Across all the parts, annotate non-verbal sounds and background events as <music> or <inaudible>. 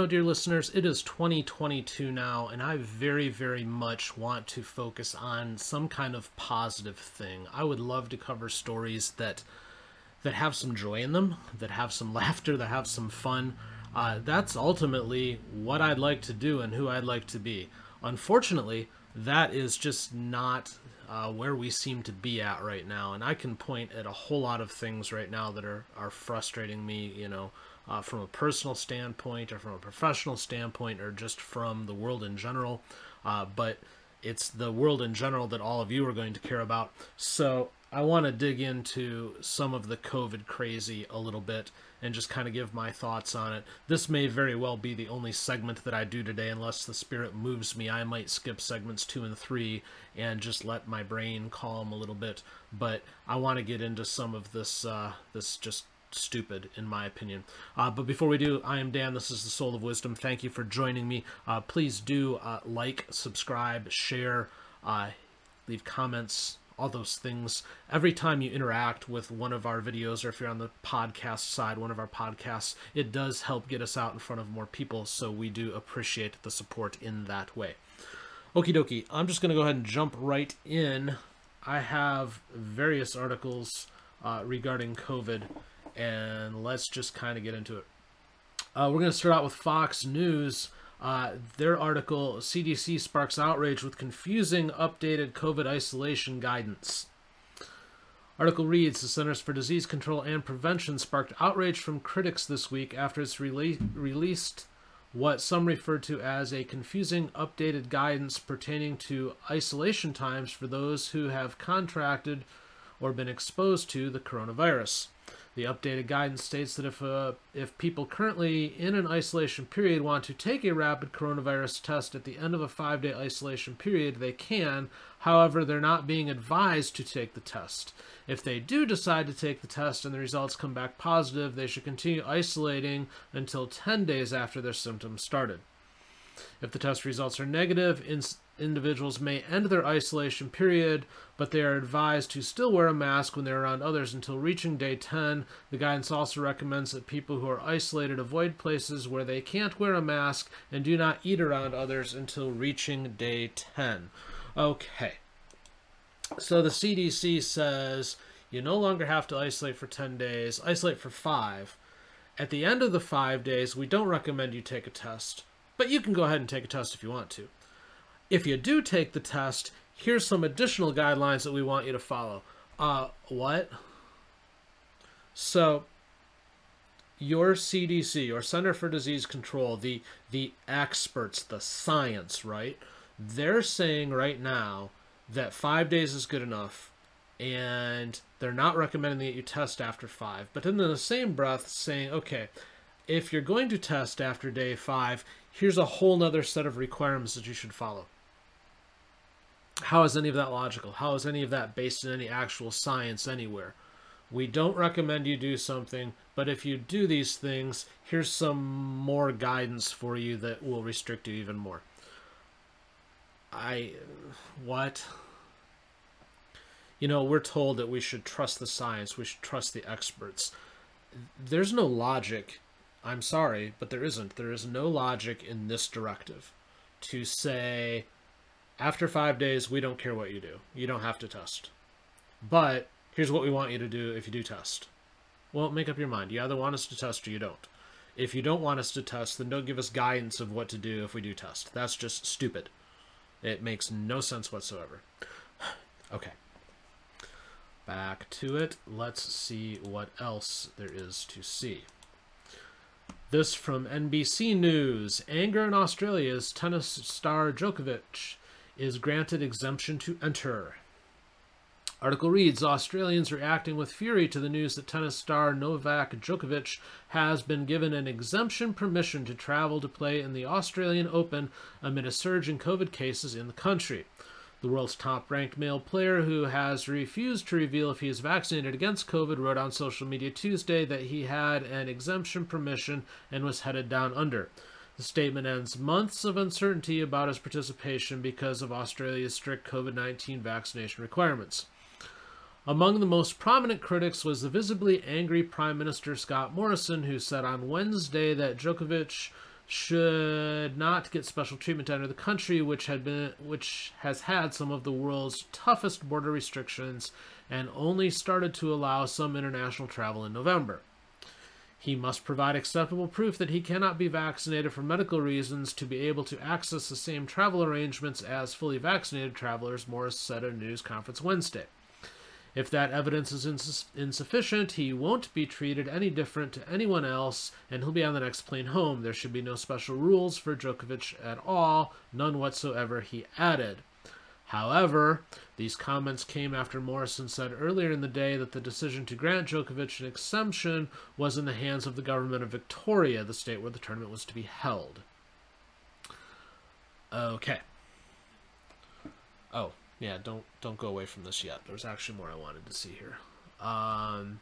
know, dear listeners, it is 2022 now, and I very, very much want to focus on some kind of positive thing. I would love to cover stories that that have some joy in them, that have some <laughs> laughter, that have some fun. Uh, that's ultimately what I'd like to do and who I'd like to be. Unfortunately, that is just not uh, where we seem to be at right now. And I can point at a whole lot of things right now that are, are frustrating me, you know, uh, from a personal standpoint or from a professional standpoint or just from the world in general. Uh, but it's the world in general that all of you are going to care about. So I want to dig into some of the COVID crazy a little bit and just kind of give my thoughts on it. This may very well be the only segment that I do today, unless the spirit moves me. I might skip segments two and three and just let my brain calm a little bit. But I want to get into some of this, uh, this just stupid in my opinion. Uh, but before we do, I am Dan. This is the Soul of Wisdom. Thank you for joining me. Uh, please do uh, like, subscribe, share, uh, leave comments all those things. Every time you interact with one of our videos, or if you're on the podcast side, one of our podcasts, it does help get us out in front of more people. So we do appreciate the support in that way. Okie dokie, I'm just going to go ahead and jump right in. I have various articles uh, regarding COVID, and let's just kind of get into it. Uh, we're going to start out with Fox News. Uh, their article, CDC sparks outrage with confusing updated COVID isolation guidance. Article reads The Centers for Disease Control and Prevention sparked outrage from critics this week after it's rele- released what some referred to as a confusing updated guidance pertaining to isolation times for those who have contracted or been exposed to the coronavirus. The updated guidance states that if uh, if people currently in an isolation period want to take a rapid coronavirus test at the end of a five day isolation period, they can. However, they're not being advised to take the test. If they do decide to take the test and the results come back positive, they should continue isolating until 10 days after their symptoms started. If the test results are negative, individuals may end their isolation period, but they are advised to still wear a mask when they're around others until reaching day 10. The guidance also recommends that people who are isolated avoid places where they can't wear a mask and do not eat around others until reaching day 10. Okay. So the CDC says you no longer have to isolate for 10 days, isolate for 5. At the end of the 5 days, we don't recommend you take a test but you can go ahead and take a test if you want to. If you do take the test, here's some additional guidelines that we want you to follow. Uh, what? So, your CDC, your Center for Disease Control, the the experts, the science, right? They're saying right now that five days is good enough, and they're not recommending that you test after five. But then in the same breath, saying, okay, if you're going to test after day five, here's a whole nother set of requirements that you should follow. How is any of that logical? How is any of that based in any actual science anywhere? We don't recommend you do something, but if you do these things, here's some more guidance for you that will restrict you even more. I. What? You know, we're told that we should trust the science, we should trust the experts. There's no logic I'm sorry, but there isn't. There is no logic in this directive to say after five days, we don't care what you do. You don't have to test. But here's what we want you to do if you do test. Well, make up your mind. You either want us to test or you don't. If you don't want us to test, then don't give us guidance of what to do if we do test. That's just stupid. It makes no sense whatsoever. <sighs> okay. Back to it. Let's see what else there is to see. This from NBC News. Anger in Australia's tennis star Djokovic is granted exemption to enter. Article reads Australians reacting with fury to the news that tennis star Novak Djokovic has been given an exemption permission to travel to play in the Australian Open amid a surge in COVID cases in the country. The world's top ranked male player, who has refused to reveal if he is vaccinated against COVID, wrote on social media Tuesday that he had an exemption permission and was headed down under. The statement ends months of uncertainty about his participation because of Australia's strict COVID 19 vaccination requirements. Among the most prominent critics was the visibly angry Prime Minister Scott Morrison, who said on Wednesday that Djokovic should not get special treatment to enter the country, which had been which has had some of the world's toughest border restrictions and only started to allow some international travel in November. He must provide acceptable proof that he cannot be vaccinated for medical reasons to be able to access the same travel arrangements as fully vaccinated travelers, Morris said at a news conference Wednesday. If that evidence is ins- insufficient, he won't be treated any different to anyone else, and he'll be on the next plane home. There should be no special rules for Djokovic at all, none whatsoever, he added. However, these comments came after Morrison said earlier in the day that the decision to grant Djokovic an exemption was in the hands of the government of Victoria, the state where the tournament was to be held. Okay. Oh, yeah, don't don't go away from this yet. There's actually more I wanted to see here. Um,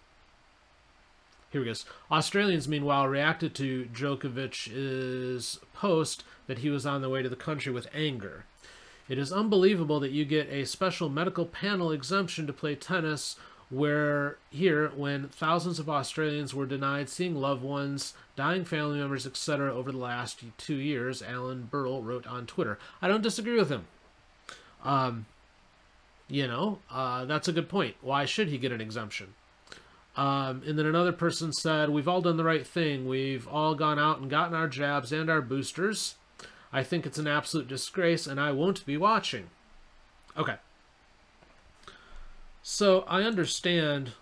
here we go. Australians, meanwhile, reacted to Djokovic's post that he was on the way to the country with anger. It is unbelievable that you get a special medical panel exemption to play tennis where here when thousands of Australians were denied seeing loved ones, dying family members, etc. over the last 2 years, Alan Burrell wrote on Twitter. I don't disagree with him. Um you know, uh, that's a good point. Why should he get an exemption? Um, and then another person said, We've all done the right thing. We've all gone out and gotten our jabs and our boosters. I think it's an absolute disgrace, and I won't be watching. Okay. So I understand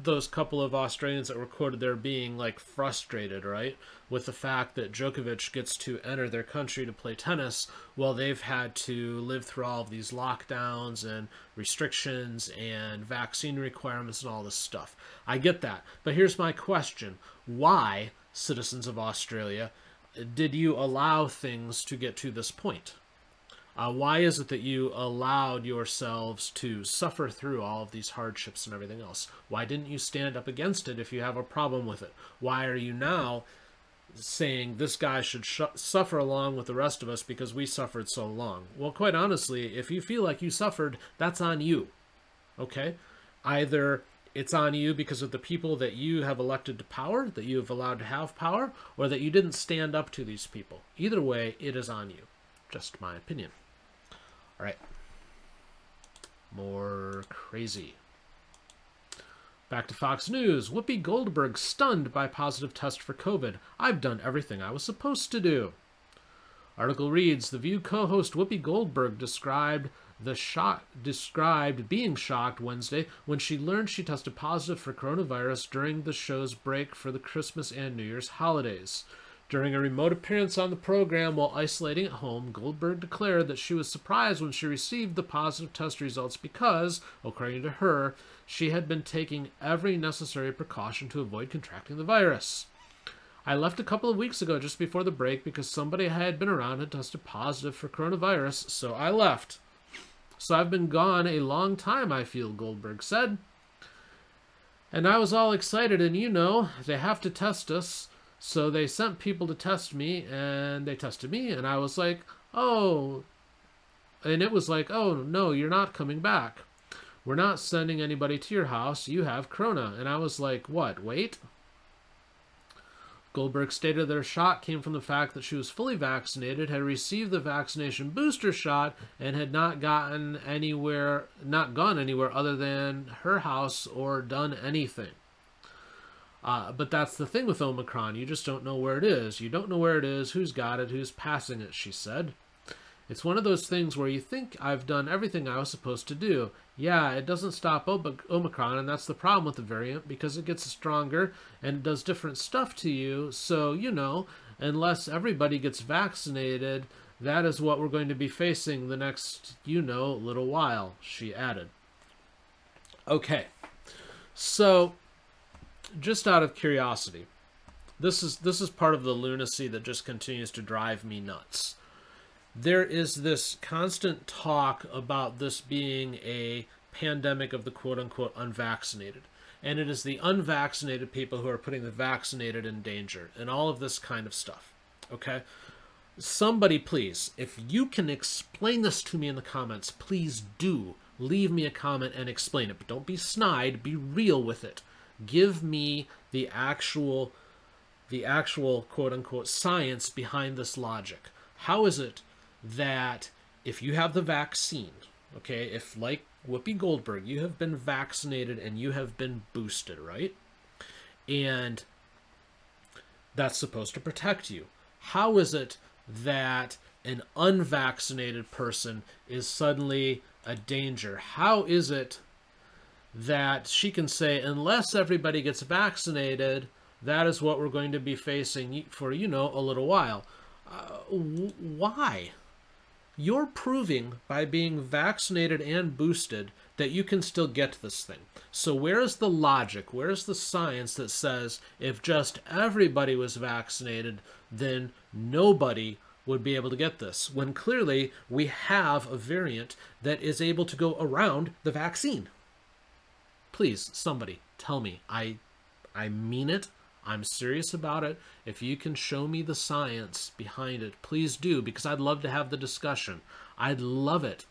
those couple of Australians that quoted there being like frustrated, right, with the fact that Djokovic gets to enter their country to play tennis while they've had to live through all of these lockdowns and restrictions and vaccine requirements and all this stuff. I get that. But here's my question why, citizens of Australia, did you allow things to get to this point? Uh, why is it that you allowed yourselves to suffer through all of these hardships and everything else? Why didn't you stand up against it if you have a problem with it? Why are you now saying this guy should sh- suffer along with the rest of us because we suffered so long? Well, quite honestly, if you feel like you suffered, that's on you. Okay? Either it's on you because of the people that you have elected to power, that you have allowed to have power, or that you didn't stand up to these people. Either way, it is on you. Just my opinion. All right. More crazy. Back to Fox News. Whoopi Goldberg stunned by positive test for COVID. I've done everything I was supposed to do. Article reads The View co host Whoopi Goldberg described the shock described being shocked Wednesday when she learned she tested positive for coronavirus during the show's break for the Christmas and New Year's holidays. During a remote appearance on the program while isolating at home, Goldberg declared that she was surprised when she received the positive test results because, according to her, she had been taking every necessary precaution to avoid contracting the virus. I left a couple of weeks ago just before the break because somebody I had been around had tested positive for coronavirus, so I left. So I've been gone a long time, I feel, Goldberg said. And I was all excited, and you know, they have to test us. So they sent people to test me, and they tested me, and I was like, oh. And it was like, oh, no, you're not coming back. We're not sending anybody to your house. You have Corona. And I was like, what? Wait? Goldberg stated that her shot came from the fact that she was fully vaccinated, had received the vaccination booster shot, and had not gotten anywhere, not gone anywhere other than her house or done anything. Uh, but that's the thing with Omicron. You just don't know where it is. You don't know where it is, who's got it, who's passing it, she said. It's one of those things where you think I've done everything I was supposed to do. Yeah, it doesn't stop Omicron, and that's the problem with the variant because it gets stronger and it does different stuff to you. So, you know, unless everybody gets vaccinated, that is what we're going to be facing the next, you know, little while, she added. Okay. So, just out of curiosity, this is this is part of the lunacy that just continues to drive me nuts there is this constant talk about this being a pandemic of the quote unquote unvaccinated. And it is the unvaccinated people who are putting the vaccinated in danger and all of this kind of stuff. Okay? Somebody, please, if you can explain this to me in the comments, please do leave me a comment and explain it. But don't be snide, be real with it. Give me the actual the actual quote unquote science behind this logic. How is it that if you have the vaccine, okay, if like Whoopi Goldberg, you have been vaccinated and you have been boosted, right? And that's supposed to protect you. How is it that an unvaccinated person is suddenly a danger? How is it that she can say, unless everybody gets vaccinated, that is what we're going to be facing for, you know, a little while? Uh, why? You're proving by being vaccinated and boosted that you can still get this thing. So, where is the logic? Where is the science that says if just everybody was vaccinated, then nobody would be able to get this? When clearly we have a variant that is able to go around the vaccine. Please, somebody, tell me. I, I mean it. I'm serious about it. If you can show me the science behind it, please do, because I'd love to have the discussion. I'd love it.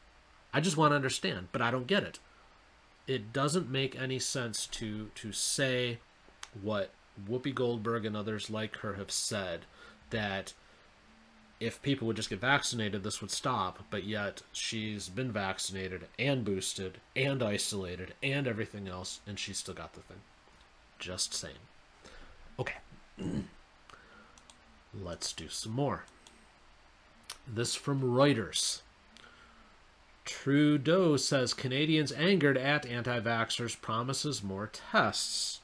I just want to understand, but I don't get it. It doesn't make any sense to to say what Whoopi Goldberg and others like her have said that if people would just get vaccinated, this would stop. But yet she's been vaccinated and boosted and isolated and everything else, and she's still got the thing. Just saying. Okay. <clears throat> Let's do some more. This from Reuters. Trudeau says Canadians angered at anti vaxxers promises more tests.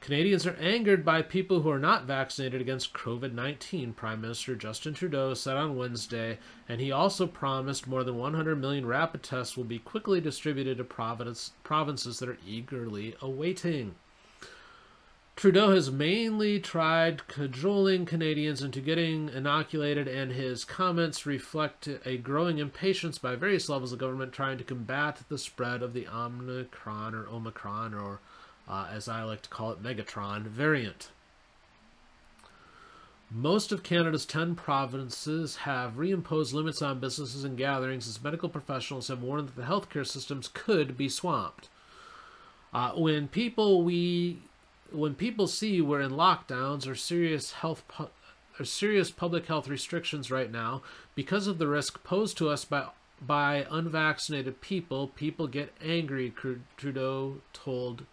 Canadians are angered by people who are not vaccinated against COVID 19, Prime Minister Justin Trudeau said on Wednesday, and he also promised more than 100 million rapid tests will be quickly distributed to provinces that are eagerly awaiting. Trudeau has mainly tried cajoling Canadians into getting inoculated, and his comments reflect a growing impatience by various levels of government trying to combat the spread of the Omicron or Omicron, or uh, as I like to call it, Megatron variant. Most of Canada's 10 provinces have reimposed limits on businesses and gatherings as medical professionals have warned that the healthcare systems could be swamped. Uh, when people we when people see we're in lockdowns or serious health pu- or serious public health restrictions right now because of the risk posed to us by by unvaccinated people, people get angry. Trudeau told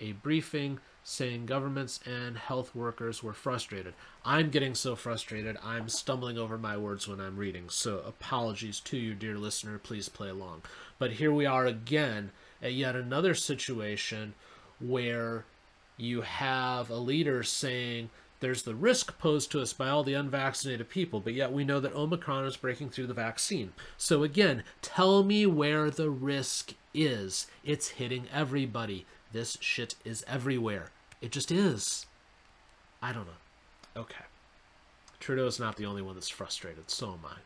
a briefing saying governments and health workers were frustrated. I'm getting so frustrated, I'm stumbling over my words when I'm reading. So apologies to you, dear listener. Please play along. But here we are again at yet another situation where you have a leader saying there's the risk posed to us by all the unvaccinated people, but yet we know that Omicron is breaking through the vaccine. So again, tell me where the risk is. It's hitting everybody. This shit is everywhere. It just is. I don't know. Okay. Trudeau's not the only one that's frustrated, so am I.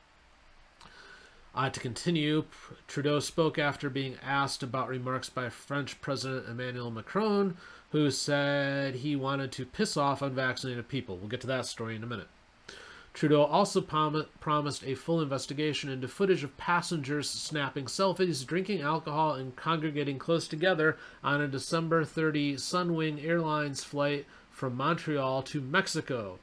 Uh, to continue, Trudeau spoke after being asked about remarks by French President Emmanuel Macron, who said he wanted to piss off unvaccinated people. We'll get to that story in a minute. Trudeau also prom- promised a full investigation into footage of passengers snapping selfies, drinking alcohol, and congregating close together on a December 30 Sunwing Airlines flight from Montreal to Mexico.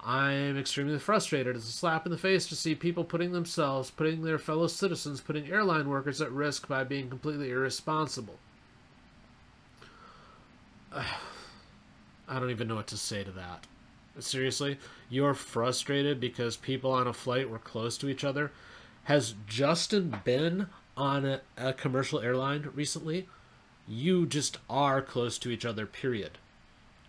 I'm extremely frustrated. It's a slap in the face to see people putting themselves, putting their fellow citizens, putting airline workers at risk by being completely irresponsible. <sighs> I don't even know what to say to that. Seriously, you're frustrated because people on a flight were close to each other. Has Justin been on a, a commercial airline recently? You just are close to each other, period.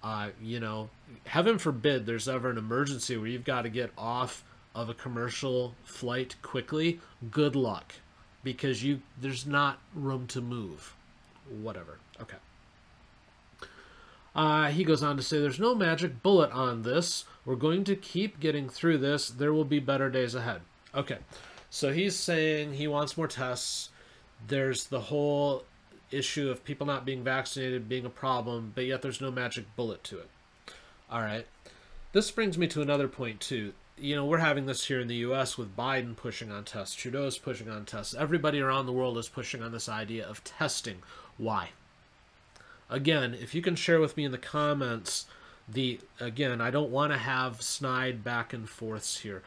Uh, you know, heaven forbid there's ever an emergency where you've got to get off of a commercial flight quickly. Good luck, because you there's not room to move. Whatever. Okay. Uh, he goes on to say, There's no magic bullet on this. We're going to keep getting through this. There will be better days ahead. Okay. So he's saying he wants more tests. There's the whole issue of people not being vaccinated being a problem, but yet there's no magic bullet to it. All right. This brings me to another point, too. You know, we're having this here in the US with Biden pushing on tests, Trudeau's pushing on tests. Everybody around the world is pushing on this idea of testing. Why? Again, if you can share with me in the comments the again, I don't want to have snide back and forths here.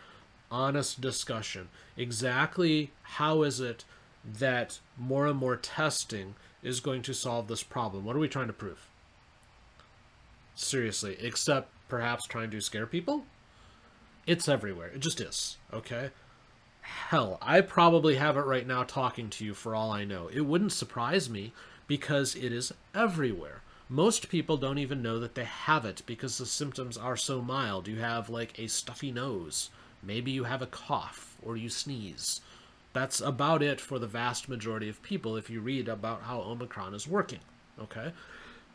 Honest discussion. Exactly how is it that more and more testing is going to solve this problem? What are we trying to prove? Seriously, except perhaps trying to scare people? It's everywhere. It just is, okay? Hell, I probably have it right now talking to you for all I know. It wouldn't surprise me because it is everywhere. Most people don't even know that they have it because the symptoms are so mild. You have like a stuffy nose, maybe you have a cough or you sneeze. That's about it for the vast majority of people if you read about how Omicron is working. Okay?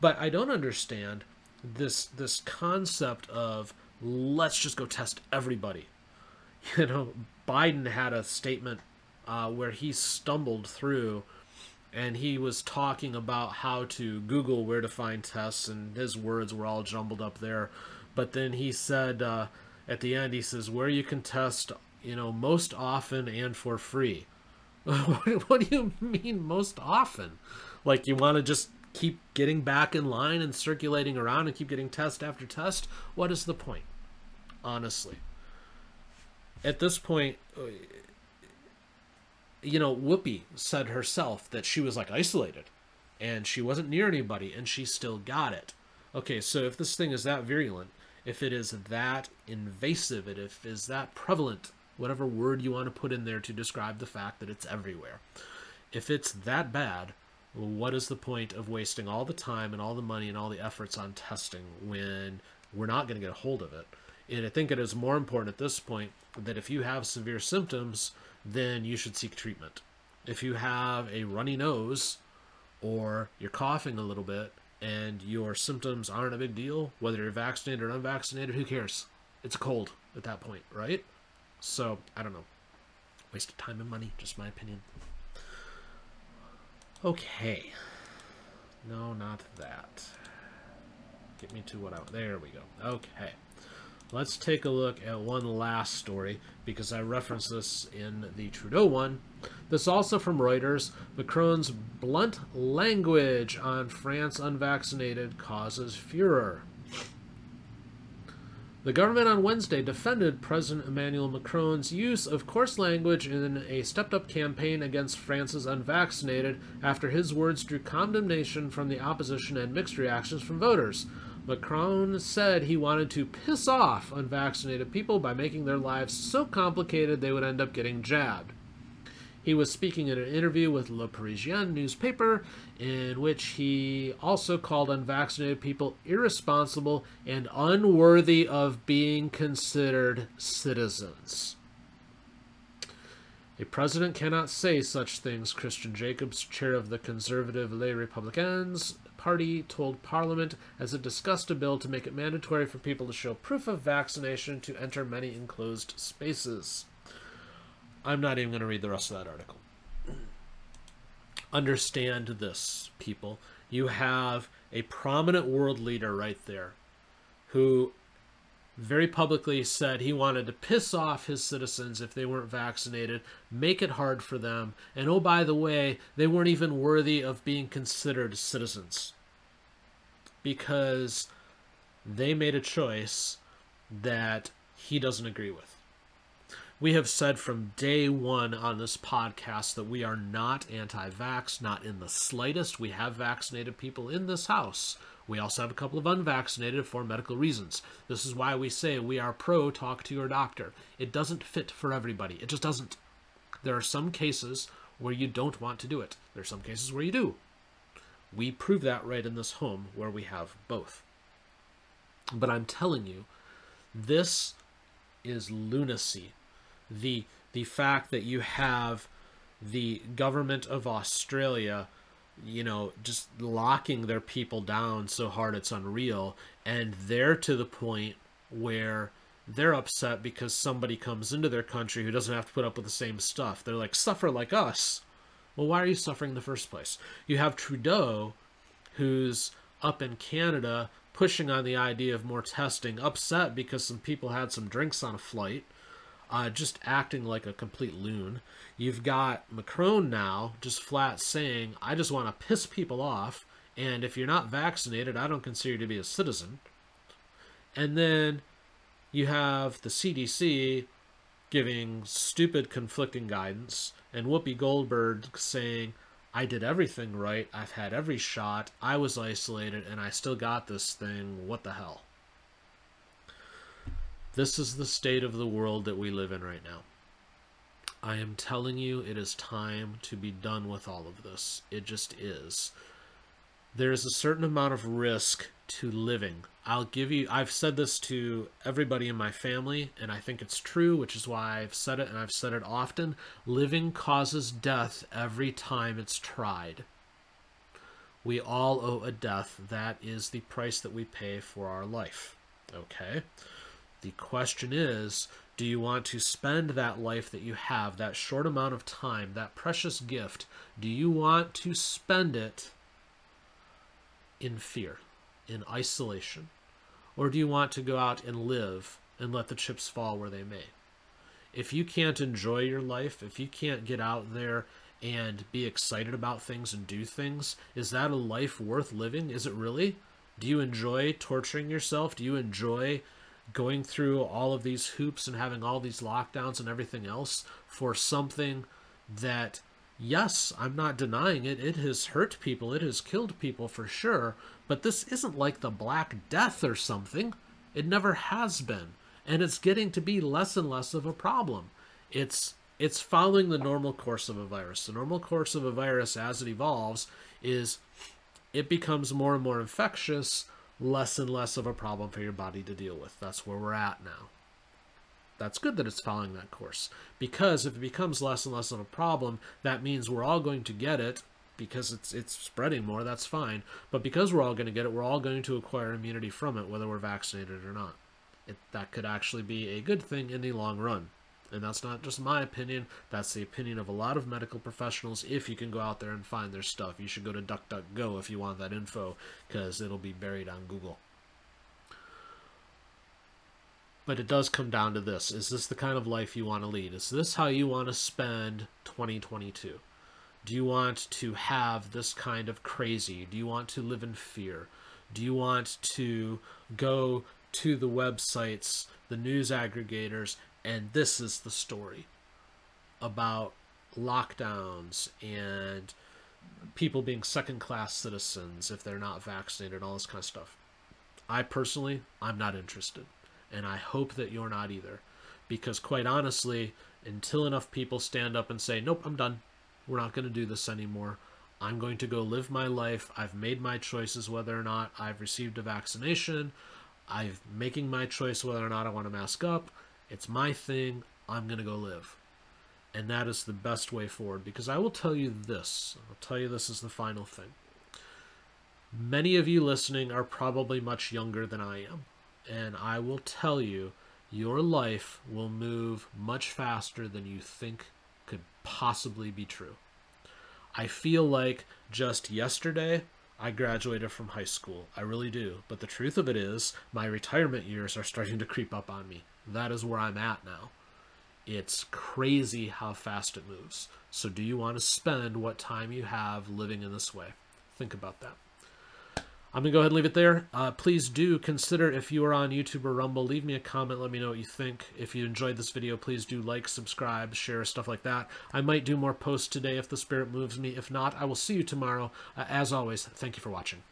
But I don't understand this this concept of let's just go test everybody. <laughs> You know, Biden had a statement uh, where he stumbled through and he was talking about how to Google where to find tests, and his words were all jumbled up there. But then he said uh, at the end, he says, where you can test, you know, most often and for free. <laughs> what do you mean most often? Like you want to just keep getting back in line and circulating around and keep getting test after test? What is the point? Honestly. At this point, you know, Whoopi said herself that she was like isolated and she wasn't near anybody and she still got it. Okay, so if this thing is that virulent, if it is that invasive, if it is that prevalent, whatever word you want to put in there to describe the fact that it's everywhere, if it's that bad, what is the point of wasting all the time and all the money and all the efforts on testing when we're not going to get a hold of it? And I think it is more important at this point that if you have severe symptoms, then you should seek treatment. If you have a runny nose or you're coughing a little bit and your symptoms aren't a big deal, whether you're vaccinated or unvaccinated, who cares? It's a cold at that point, right? So, I don't know. Waste of time and money, just my opinion. Okay. No, not that. Get me to what I... There we go. Okay. Let's take a look at one last story because I referenced this in the Trudeau one. This also from Reuters. Macron's blunt language on France unvaccinated causes furor. The government on Wednesday defended President Emmanuel Macron's use of coarse language in a stepped up campaign against France's unvaccinated after his words drew condemnation from the opposition and mixed reactions from voters. Macron said he wanted to piss off unvaccinated people by making their lives so complicated they would end up getting jabbed. He was speaking in an interview with Le Parisien newspaper, in which he also called unvaccinated people irresponsible and unworthy of being considered citizens. A president cannot say such things, Christian Jacobs, chair of the conservative Les Républicains, party told Parliament as it discussed a bill to make it mandatory for people to show proof of vaccination to enter many enclosed spaces. I'm not even going to read the rest of that article. Understand this, people. You have a prominent world leader right there who very publicly said he wanted to piss off his citizens if they weren't vaccinated, make it hard for them, and oh, by the way, they weren't even worthy of being considered citizens because they made a choice that he doesn't agree with. We have said from day one on this podcast that we are not anti vax, not in the slightest. We have vaccinated people in this house we also have a couple of unvaccinated for medical reasons. This is why we say we are pro talk to your doctor. It doesn't fit for everybody. It just doesn't. There are some cases where you don't want to do it. There are some cases where you do. We prove that right in this home where we have both. But I'm telling you, this is lunacy. The the fact that you have the government of Australia you know, just locking their people down so hard it's unreal. And they're to the point where they're upset because somebody comes into their country who doesn't have to put up with the same stuff. They're like, suffer like us. Well, why are you suffering in the first place? You have Trudeau, who's up in Canada pushing on the idea of more testing, upset because some people had some drinks on a flight uh, just acting like a complete loon. You've got Macron now just flat saying, I just want to piss people off, and if you're not vaccinated, I don't consider you to be a citizen. And then you have the CDC giving stupid conflicting guidance and Whoopi Goldberg saying, I did everything right. I've had every shot. I was isolated and I still got this thing. What the hell? This is the state of the world that we live in right now. I am telling you, it is time to be done with all of this. It just is. There is a certain amount of risk to living. I'll give you, I've said this to everybody in my family, and I think it's true, which is why I've said it and I've said it often. Living causes death every time it's tried. We all owe a death. That is the price that we pay for our life. Okay? The question is do you want to spend that life that you have, that short amount of time, that precious gift, do you want to spend it in fear? in isolation? Or do you want to go out and live and let the chips fall where they may? If you can't enjoy your life, if you can't get out there and be excited about things and do things, is that a life worth living? Is it really? Do you enjoy torturing yourself? Do you enjoy going through all of these hoops and having all these lockdowns and everything else for something that yes, I'm not denying it. It has hurt people, it has killed people for sure, but this isn't like the Black Death or something. It never has been. And it's getting to be less and less of a problem. It's it's following the normal course of a virus. The normal course of a virus as it evolves is it becomes more and more infectious, less and less of a problem for your body to deal with. That's where we're at now. That's good that it's following that course because if it becomes less and less of a problem that means we're all going to get it because it's it's spreading more that's fine. But because we're all going to get it we're all going to acquire immunity from it whether we're vaccinated or not. It, that could actually be a good thing in the long run and that's not just my opinion that's the opinion of a lot of medical professionals if you can go out there and find their stuff you should go to duckduckgo if you want that info because it'll be buried on google but it does come down to this. Is this the kind of life you want to lead? Is this how you want to spend 2022? Do you want to have this kind of crazy? Do you want to live in fear? Do you want to go to the websites, the news aggregators, and this is the story about lockdowns and people being second class citizens if they're not vaccinated, all this kind of stuff? I personally, I'm not interested and I hope that you're not either. Because quite honestly, until enough people stand up and say, nope, I'm done, we're not going to do this anymore. I'm going to go live my life. I've made my choices whether or not I've received a vaccination. I'm making my choice whether or not I want to mask up. It's my thing. I'm going to go live. And that is the best way forward because I will tell you this. I'll tell you this is the final thing. Many of you listening are probably much younger than I am and I will tell you, your life will move much faster than you think could possibly be true. I feel like just yesterday I graduated from high school. I really do. But the truth of it is, my retirement years are starting to creep up on me. That is where I'm at now. It's crazy how fast it moves. So, do you want to spend what time you have living in this way? Think about that. I'm going to go ahead and leave it there. Uh, please do consider if you are on YouTube or Rumble, leave me a comment. Let me know what you think. If you enjoyed this video, please do like, subscribe, share, stuff like that. I might do more posts today if the spirit moves me. If not, I will see you tomorrow. Uh, as always, thank you for watching.